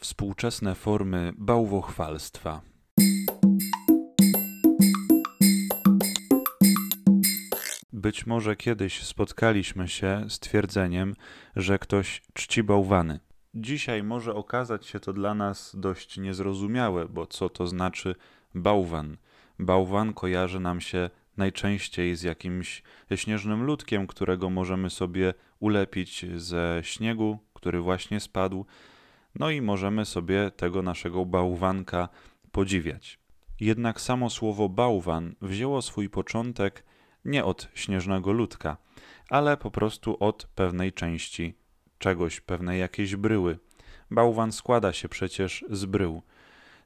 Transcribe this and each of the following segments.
Współczesne formy bałwochwalstwa. Być może kiedyś spotkaliśmy się z twierdzeniem, że ktoś czci bałwany. Dzisiaj może okazać się to dla nas dość niezrozumiałe, bo co to znaczy bałwan? Bałwan kojarzy nam się najczęściej z jakimś śnieżnym ludkiem, którego możemy sobie ulepić ze śniegu, który właśnie spadł, no i możemy sobie tego naszego bałwanka podziwiać. Jednak samo słowo bałwan wzięło swój początek nie od śnieżnego ludka, ale po prostu od pewnej części czegoś, pewnej jakiejś bryły. Bałwan składa się przecież z brył.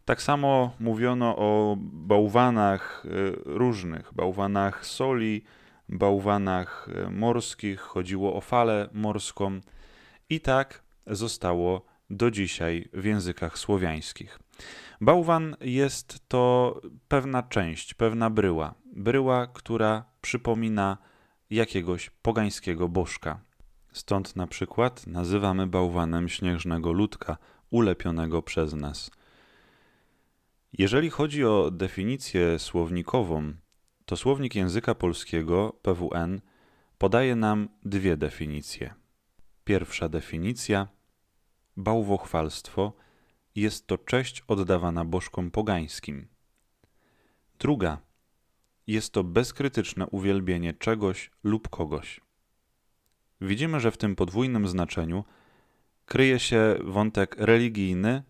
Tak samo mówiono o bałwanach y, różnych, bałwanach soli, bałwanach y, morskich, chodziło o falę morską i tak zostało do dzisiaj w językach słowiańskich. Bałwan jest to pewna część, pewna bryła. Bryła, która przypomina jakiegoś pogańskiego bożka. Stąd na przykład nazywamy bałwanem śnieżnego ludka, ulepionego przez nas. Jeżeli chodzi o definicję słownikową, to słownik języka polskiego PWN podaje nam dwie definicje. Pierwsza definicja bałwochwalstwo jest to cześć oddawana bożkom pogańskim. Druga jest to bezkrytyczne uwielbienie czegoś lub kogoś. Widzimy, że w tym podwójnym znaczeniu kryje się wątek religijny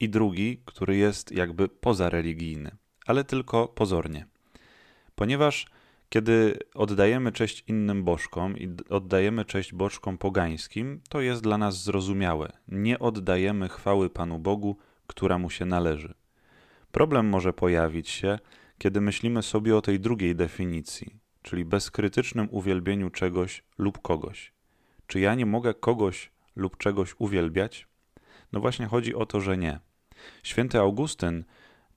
i drugi, który jest jakby pozareligijny, ale tylko pozornie. Ponieważ kiedy oddajemy cześć innym bożkom i oddajemy cześć bożkom pogańskim, to jest dla nas zrozumiałe. Nie oddajemy chwały Panu Bogu, która mu się należy. Problem może pojawić się, kiedy myślimy sobie o tej drugiej definicji, czyli bezkrytycznym uwielbieniu czegoś lub kogoś. Czy ja nie mogę kogoś lub czegoś uwielbiać? No właśnie chodzi o to, że nie. Święty Augustyn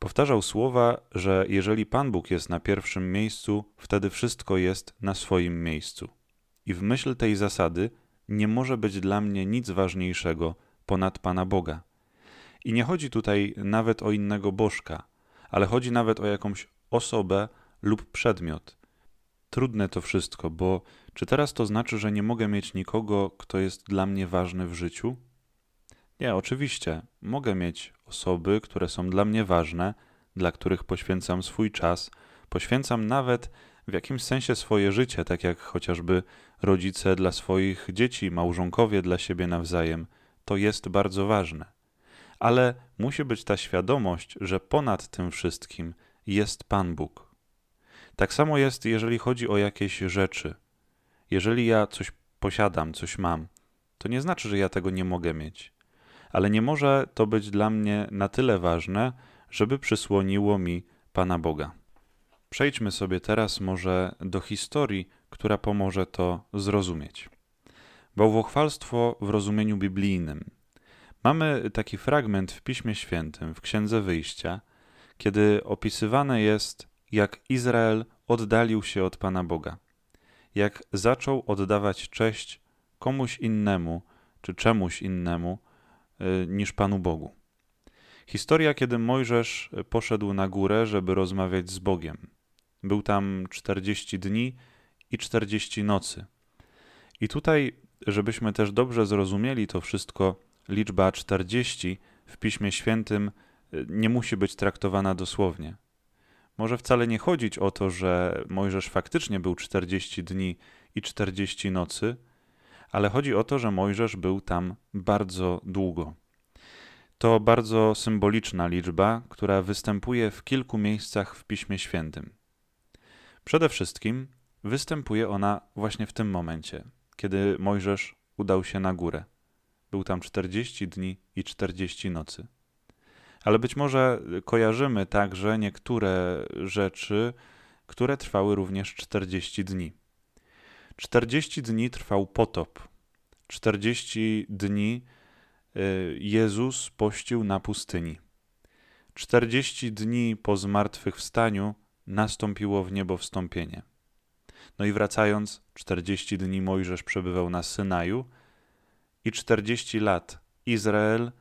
powtarzał słowa, że jeżeli Pan Bóg jest na pierwszym miejscu, wtedy wszystko jest na swoim miejscu. I w myśl tej zasady nie może być dla mnie nic ważniejszego ponad Pana Boga. I nie chodzi tutaj nawet o innego bożka, ale chodzi nawet o jakąś osobę lub przedmiot. Trudne to wszystko, bo czy teraz to znaczy, że nie mogę mieć nikogo, kto jest dla mnie ważny w życiu? Nie, oczywiście, mogę mieć osoby, które są dla mnie ważne, dla których poświęcam swój czas, poświęcam nawet w jakimś sensie swoje życie, tak jak chociażby rodzice dla swoich dzieci, małżonkowie dla siebie nawzajem. To jest bardzo ważne. Ale musi być ta świadomość, że ponad tym wszystkim jest Pan Bóg. Tak samo jest, jeżeli chodzi o jakieś rzeczy. Jeżeli ja coś posiadam, coś mam, to nie znaczy, że ja tego nie mogę mieć ale nie może to być dla mnie na tyle ważne, żeby przysłoniło mi Pana Boga. Przejdźmy sobie teraz może do historii, która pomoże to zrozumieć. Bałwochwalstwo w rozumieniu biblijnym. Mamy taki fragment w Piśmie Świętym, w Księdze Wyjścia, kiedy opisywane jest, jak Izrael oddalił się od Pana Boga, jak zaczął oddawać cześć komuś innemu czy czemuś innemu, niż Panu Bogu. Historia, kiedy Mojżesz poszedł na górę, żeby rozmawiać z Bogiem. Był tam 40 dni i 40 nocy. I tutaj, żebyśmy też dobrze zrozumieli to wszystko, liczba 40 w Piśmie Świętym e, nie musi być traktowana dosłownie. Może wcale nie chodzić o to, że Mojżesz faktycznie był 40 dni i 40 nocy, ale chodzi o to, że Mojżesz był tam bardzo długo. To bardzo symboliczna liczba, która występuje w kilku miejscach w Piśmie Świętym. Przede wszystkim występuje ona właśnie w tym momencie, kiedy Mojżesz udał się na górę. Był tam 40 dni i 40 nocy. Ale być może kojarzymy także niektóre rzeczy, które trwały również 40 dni. 40 dni trwał potop. 40 dni Jezus pościł na pustyni. 40 dni po zmartwychwstaniu nastąpiło w niebo wstąpienie. No i wracając, 40 dni Mojżesz przebywał na Synaju i 40 lat Izrael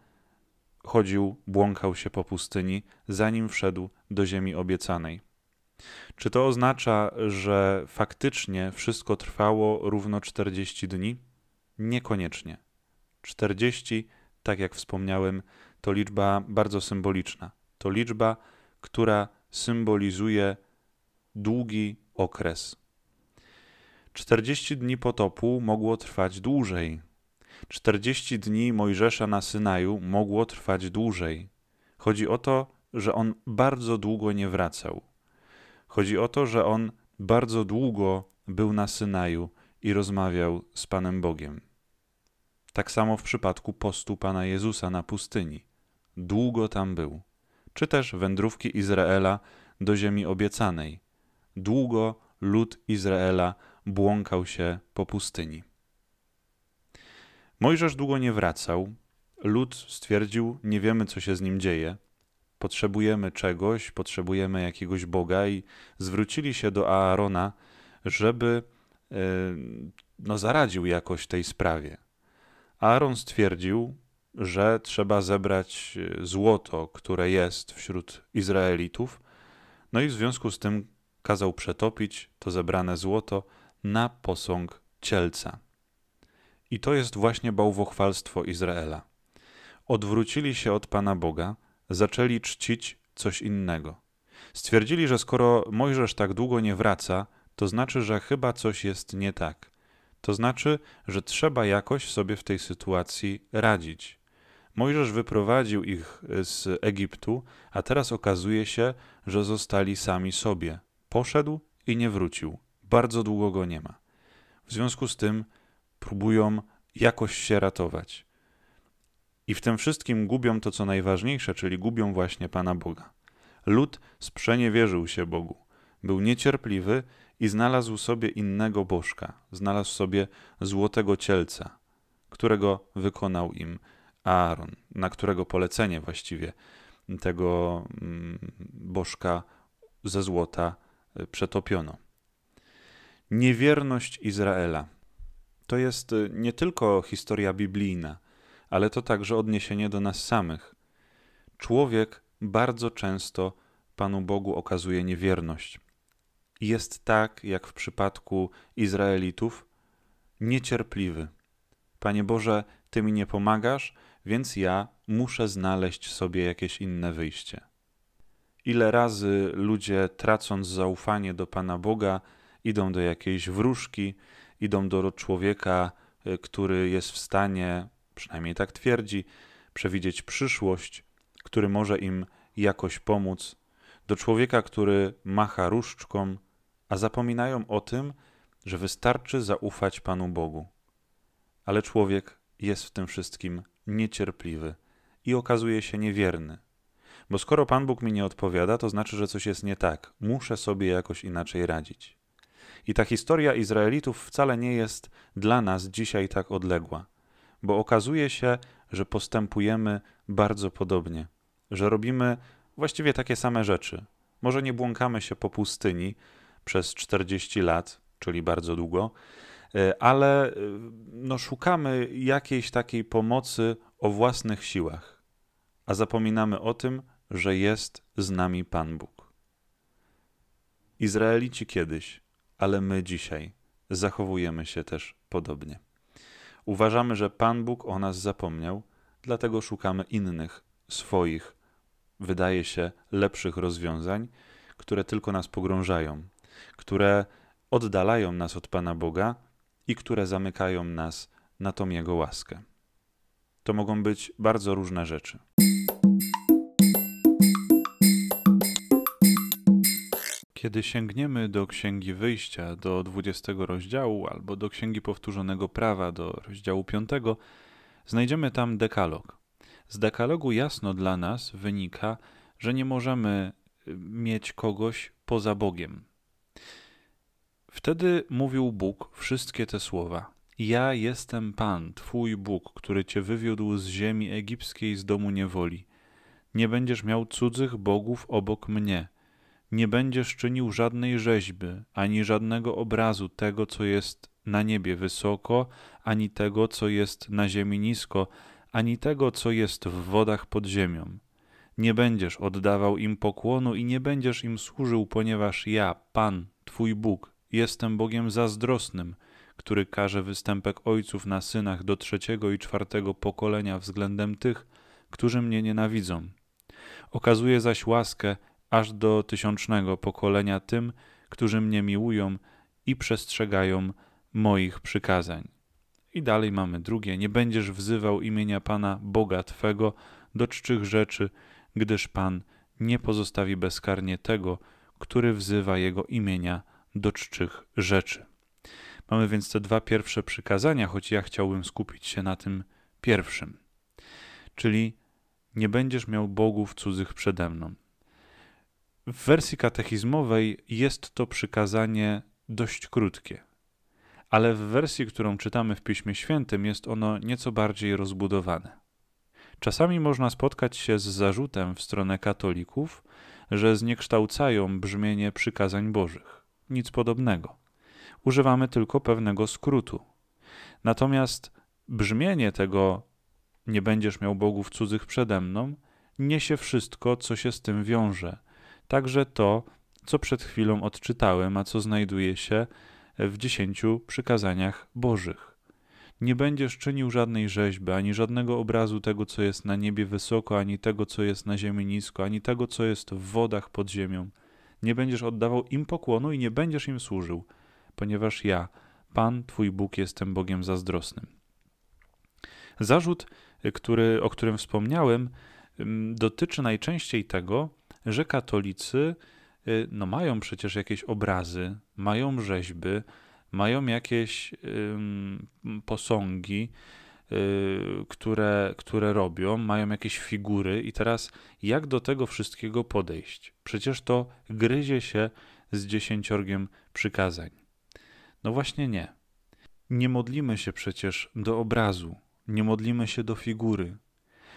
chodził, błąkał się po pustyni, zanim wszedł do ziemi obiecanej. Czy to oznacza, że faktycznie wszystko trwało równo 40 dni? Niekoniecznie. 40, tak jak wspomniałem, to liczba bardzo symboliczna. To liczba, która symbolizuje długi okres. 40 dni potopu mogło trwać dłużej. 40 dni Mojżesza na Synaju mogło trwać dłużej. Chodzi o to, że on bardzo długo nie wracał. Chodzi o to, że on bardzo długo był na Synaju i rozmawiał z Panem Bogiem. Tak samo w przypadku postu Pana Jezusa na pustyni. Długo tam był. Czy też wędrówki Izraela do ziemi obiecanej. Długo lud Izraela błąkał się po pustyni. Mojżesz długo nie wracał. Lud stwierdził: Nie wiemy, co się z nim dzieje. Potrzebujemy czegoś, potrzebujemy jakiegoś Boga, i zwrócili się do Aarona, żeby e, no, zaradził jakoś tej sprawie. Aaron stwierdził, że trzeba zebrać e, złoto, które jest wśród Izraelitów, no i w związku z tym kazał przetopić to zebrane złoto na posąg cielca. I to jest właśnie bałwochwalstwo Izraela. Odwrócili się od Pana Boga, zaczęli czcić coś innego. Stwierdzili, że skoro Mojżesz tak długo nie wraca, to znaczy, że chyba coś jest nie tak. To znaczy, że trzeba jakoś sobie w tej sytuacji radzić. Mojżesz wyprowadził ich z Egiptu, a teraz okazuje się, że zostali sami sobie. Poszedł i nie wrócił. Bardzo długo go nie ma. W związku z tym próbują jakoś się ratować. I w tym wszystkim gubią to, co najważniejsze, czyli gubią właśnie Pana Boga. Lud sprzeniewierzył się Bogu, był niecierpliwy i znalazł sobie innego bożka, znalazł sobie złotego cielca, którego wykonał im Aaron, na którego polecenie właściwie tego mm, bożka ze złota e, przetopiono. Niewierność Izraela to jest y, nie tylko historia biblijna, ale to także odniesienie do nas samych. Człowiek bardzo często Panu Bogu okazuje niewierność. Jest tak, jak w przypadku Izraelitów, niecierpliwy. Panie Boże, Ty mi nie pomagasz, więc ja muszę znaleźć sobie jakieś inne wyjście. Ile razy ludzie, tracąc zaufanie do Pana Boga, idą do jakiejś wróżki, idą do człowieka, y, który jest w stanie, przynajmniej tak twierdzi, przewidzieć przyszłość, który może im jakoś pomóc, do człowieka, który macha różdżką, a zapominają o tym, że wystarczy zaufać Panu Bogu. Ale człowiek jest w tym wszystkim niecierpliwy i okazuje się niewierny. Bo skoro Pan Bóg mi nie odpowiada, to znaczy, że coś jest nie tak. Muszę sobie jakoś inaczej radzić. I ta historia Izraelitów wcale nie jest dla nas dzisiaj tak odległa, bo okazuje się, że postępujemy bardzo podobnie, że robimy właściwie takie same rzeczy. Może nie błąkamy się po pustyni przez 40 lat, czyli bardzo długo, e, ale e, no, szukamy jakiejś takiej pomocy o własnych siłach, a zapominamy o tym, że jest z nami Pan Bóg. Izraelici kiedyś ale my dzisiaj zachowujemy się też podobnie. Uważamy, że Pan Bóg o nas zapomniał, dlatego szukamy innych, swoich, wydaje się, lepszych rozwiązań, które tylko nas pogrążają, które oddalają nas od Pana Boga i które zamykają nas na tą Jego łaskę. To mogą być bardzo różne rzeczy. Kiedy sięgniemy do Księgi Wyjścia, do 20 rozdziału, albo do Księgi Powtórzonego Prawa, do rozdziału 5, znajdziemy tam dekalog. Z dekalogu jasno dla nas wynika, że nie możemy mieć kogoś poza Bogiem. Wtedy mówił Bóg wszystkie te słowa. Ja jestem Pan, Twój Bóg, który Cię wywiódł z ziemi egipskiej, z domu niewoli. Nie będziesz miał cudzych bogów obok mnie – nie będziesz czynił żadnej rzeźby, ani żadnego obrazu tego, co jest na niebie wysoko, ani tego, co jest na ziemi nisko, ani tego, co jest w wodach pod ziemią. Nie będziesz oddawał im pokłonu i nie będziesz im służył, ponieważ ja, Pan, Twój Bóg, jestem Bogiem zazdrosnym, który każe występek ojców na synach do trzeciego i czwartego pokolenia względem tych, którzy mnie nienawidzą. Okazuje zaś łaskę aż do tysiącznego pokolenia tym, którzy mnie miłują i przestrzegają moich przykazań. I dalej mamy drugie: Nie będziesz wzywał imienia Pana Boga Twego do czczych rzeczy, gdyż Pan nie pozostawi bezkarnie tego, który wzywa Jego imienia do czczych rzeczy. Mamy więc te dwa pierwsze przykazania, choć ja chciałbym skupić się na tym pierwszym. Czyli nie będziesz miał bogów cudzych przede mną. W wersji katechizmowej jest to przykazanie dość krótkie, ale w wersji, którą czytamy w Piśmie Świętym, jest ono nieco bardziej rozbudowane. Czasami można spotkać się z zarzutem w stronę katolików, że zniekształcają brzmienie przykazań Bożych. Nic podobnego. Używamy tylko pewnego skrótu. Natomiast brzmienie tego nie będziesz miał bogów cudzych przede mną niesie wszystko, co się z tym wiąże. Także to, co przed chwilą odczytałem, a co znajduje się w dziesięciu przykazaniach Bożych. Nie będziesz czynił żadnej rzeźby, ani żadnego obrazu tego, co jest na niebie wysoko, ani tego, co jest na ziemi nisko, ani tego, co jest w wodach pod ziemią. Nie będziesz oddawał im pokłonu i nie będziesz im służył, ponieważ ja, Pan, Twój Bóg, jestem Bogiem zazdrosnym. Zarzut, który, o którym wspomniałem, dotyczy najczęściej tego, że katolicy y, no, mają przecież jakieś obrazy, mają rzeźby, mają jakieś posągi, które, które robią, mają jakieś figury, i teraz jak do tego wszystkiego podejść? Przecież to gryzie się z dziesięciorgiem przykazań. No właśnie nie. Nie modlimy się przecież do obrazu, nie modlimy się do figury,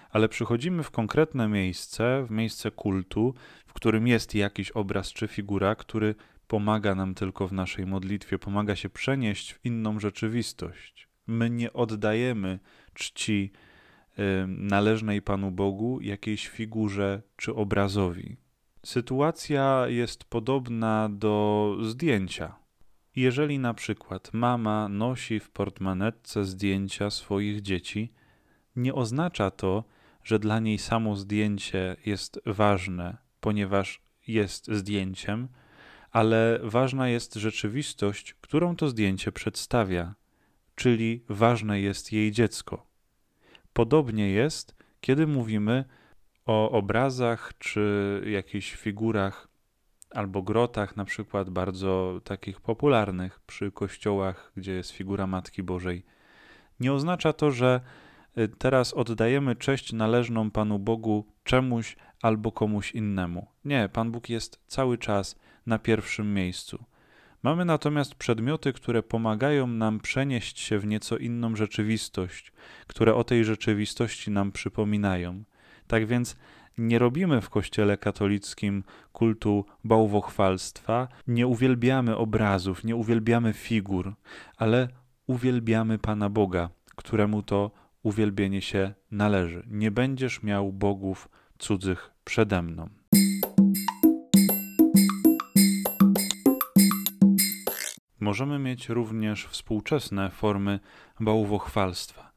ale przychodzimy w konkretne miejsce, w miejsce kultu, w którym jest jakiś obraz czy figura, który pomaga nam tylko w naszej modlitwie, pomaga się przenieść w inną rzeczywistość. My nie oddajemy czci należnej Panu Bogu jakiejś figurze czy obrazowi. Sytuacja jest podobna do zdjęcia. Jeżeli na przykład mama nosi w portmanetce zdjęcia swoich dzieci, nie oznacza to, że dla niej samo zdjęcie jest ważne, ponieważ jest zdjęciem, ale ważna jest rzeczywistość, którą to zdjęcie przedstawia, czyli ważne jest jej dziecko. Podobnie jest, kiedy mówimy o obrazach czy jakichś figurach albo grotach, na przykład bardzo takich popularnych przy kościołach, gdzie jest figura Matki Bożej. Nie oznacza to, że y, teraz oddajemy cześć należną Panu Bogu czemuś albo komuś innemu. Nie, Pan Bóg jest cały czas na pierwszym miejscu. Mamy natomiast przedmioty, które pomagają nam przenieść się w nieco inną rzeczywistość, które o tej rzeczywistości nam przypominają. Tak więc nie robimy w Kościele katolickim kultu bałwochwalstwa, nie uwielbiamy obrazów, nie uwielbiamy figur, ale uwielbiamy Pana Boga, któremu to uwielbienie się należy. Nie będziesz miał bogów cudzych przede mną. Możemy mieć również współczesne formy bałwochwalstwa.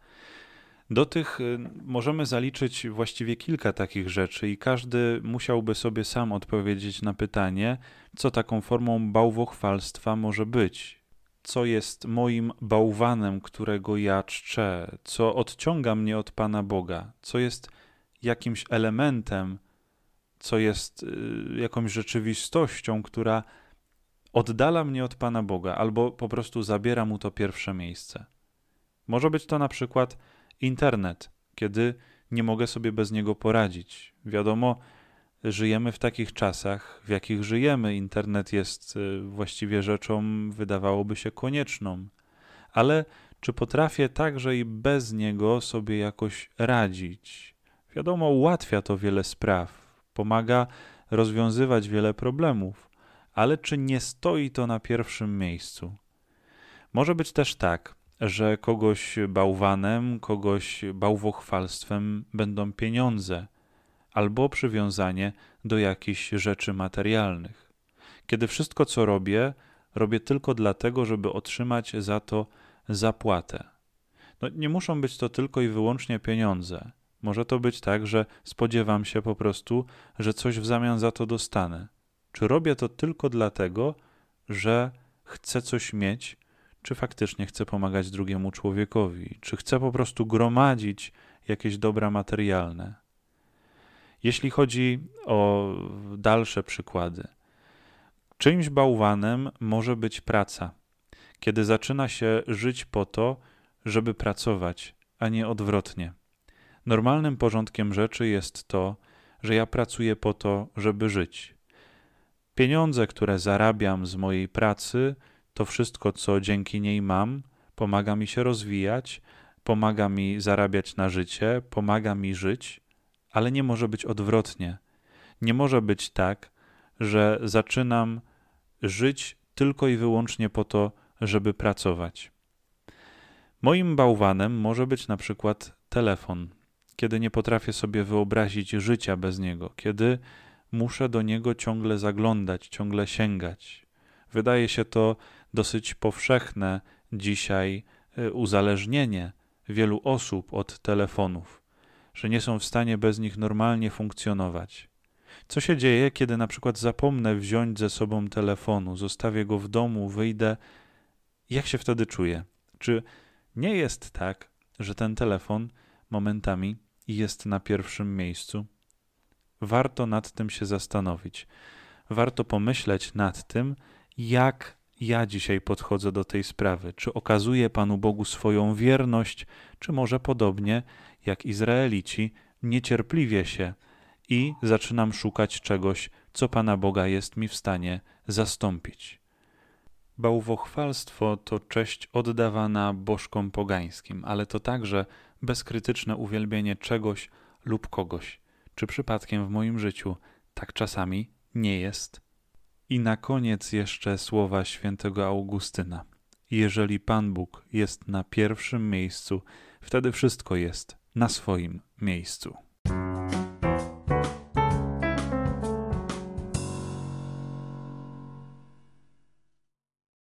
Do tych y, możemy zaliczyć właściwie kilka takich rzeczy, i każdy musiałby sobie sam odpowiedzieć na pytanie, co taką formą bałwochwalstwa może być. Co jest moim bałwanem, którego ja czczę, co odciąga mnie od Pana Boga, co jest jakimś elementem, co jest y, jakąś rzeczywistością, która oddala mnie od Pana Boga, albo po prostu zabiera mu to pierwsze miejsce. Może być to na przykład internet, kiedy nie mogę sobie bez niego poradzić. Wiadomo, żyjemy w takich czasach, w jakich żyjemy. Internet jest y, właściwie rzeczą, wydawałoby się, konieczną. Ale czy potrafię także i bez niego sobie jakoś radzić? Wiadomo, ułatwia to wiele spraw, pomaga rozwiązywać wiele problemów, ale czy nie stoi to na pierwszym miejscu? Może być też tak, że kogoś bałwanem, kogoś bałwochwalstwem będą pieniądze albo przywiązanie do jakichś rzeczy materialnych. Kiedy wszystko, co robię, robię tylko dlatego, żeby otrzymać za to zapłatę. No, nie muszą być to tylko i wyłącznie pieniądze. Może to być tak, że spodziewam się po prostu, że coś w zamian za to dostanę. Czy robię to tylko dlatego, że chcę coś mieć, czy faktycznie chcę pomagać drugiemu człowiekowi, czy chcę po prostu gromadzić jakieś dobra materialne. Jeśli chodzi o dalsze przykłady, czymś bałwanem może być praca, kiedy zaczyna się żyć po to, żeby pracować, a nie odwrotnie. Normalnym porządkiem rzeczy jest to, że ja pracuję po to, żeby żyć. Pieniądze, które zarabiam z mojej pracy, to wszystko, co dzięki niej mam, pomaga mi się rozwijać, pomaga mi zarabiać na życie, pomaga mi żyć, ale nie może być odwrotnie. Nie może być tak, że zaczynam żyć tylko i wyłącznie po to, żeby pracować. Moim bałwanem może być na przykład telefon, kiedy nie potrafię sobie wyobrazić życia bez niego, kiedy muszę do niego ciągle zaglądać, ciągle sięgać. Wydaje się to dosyć powszechne dzisiaj y, uzależnienie wielu osób od telefonów, że nie są w stanie bez nich normalnie funkcjonować. Co się dzieje, kiedy na przykład zapomnę wziąć ze sobą telefonu, zostawię go w domu, wyjdę? Jak się wtedy czuję? Czy nie jest tak, że ten telefon momentami jest na pierwszym miejscu? Warto nad tym się zastanowić. Warto pomyśleć nad tym, jak ja dzisiaj podchodzę do tej sprawy. Czy okazuję Panu Bogu swoją wierność, czy może podobnie jak Izraelici, niecierpliwie się i zaczynam szukać czegoś, co Pana Boga jest mi w stanie zastąpić. Bałwochwalstwo to cześć oddawana bożkom pogańskim, ale to także bezkrytyczne uwielbienie czegoś lub kogoś. Czy przypadkiem w moim życiu tak czasami nie jest? I na koniec jeszcze słowa świętego Augustyna. Jeżeli Pan Bóg jest na pierwszym miejscu, wtedy wszystko jest na swoim miejscu.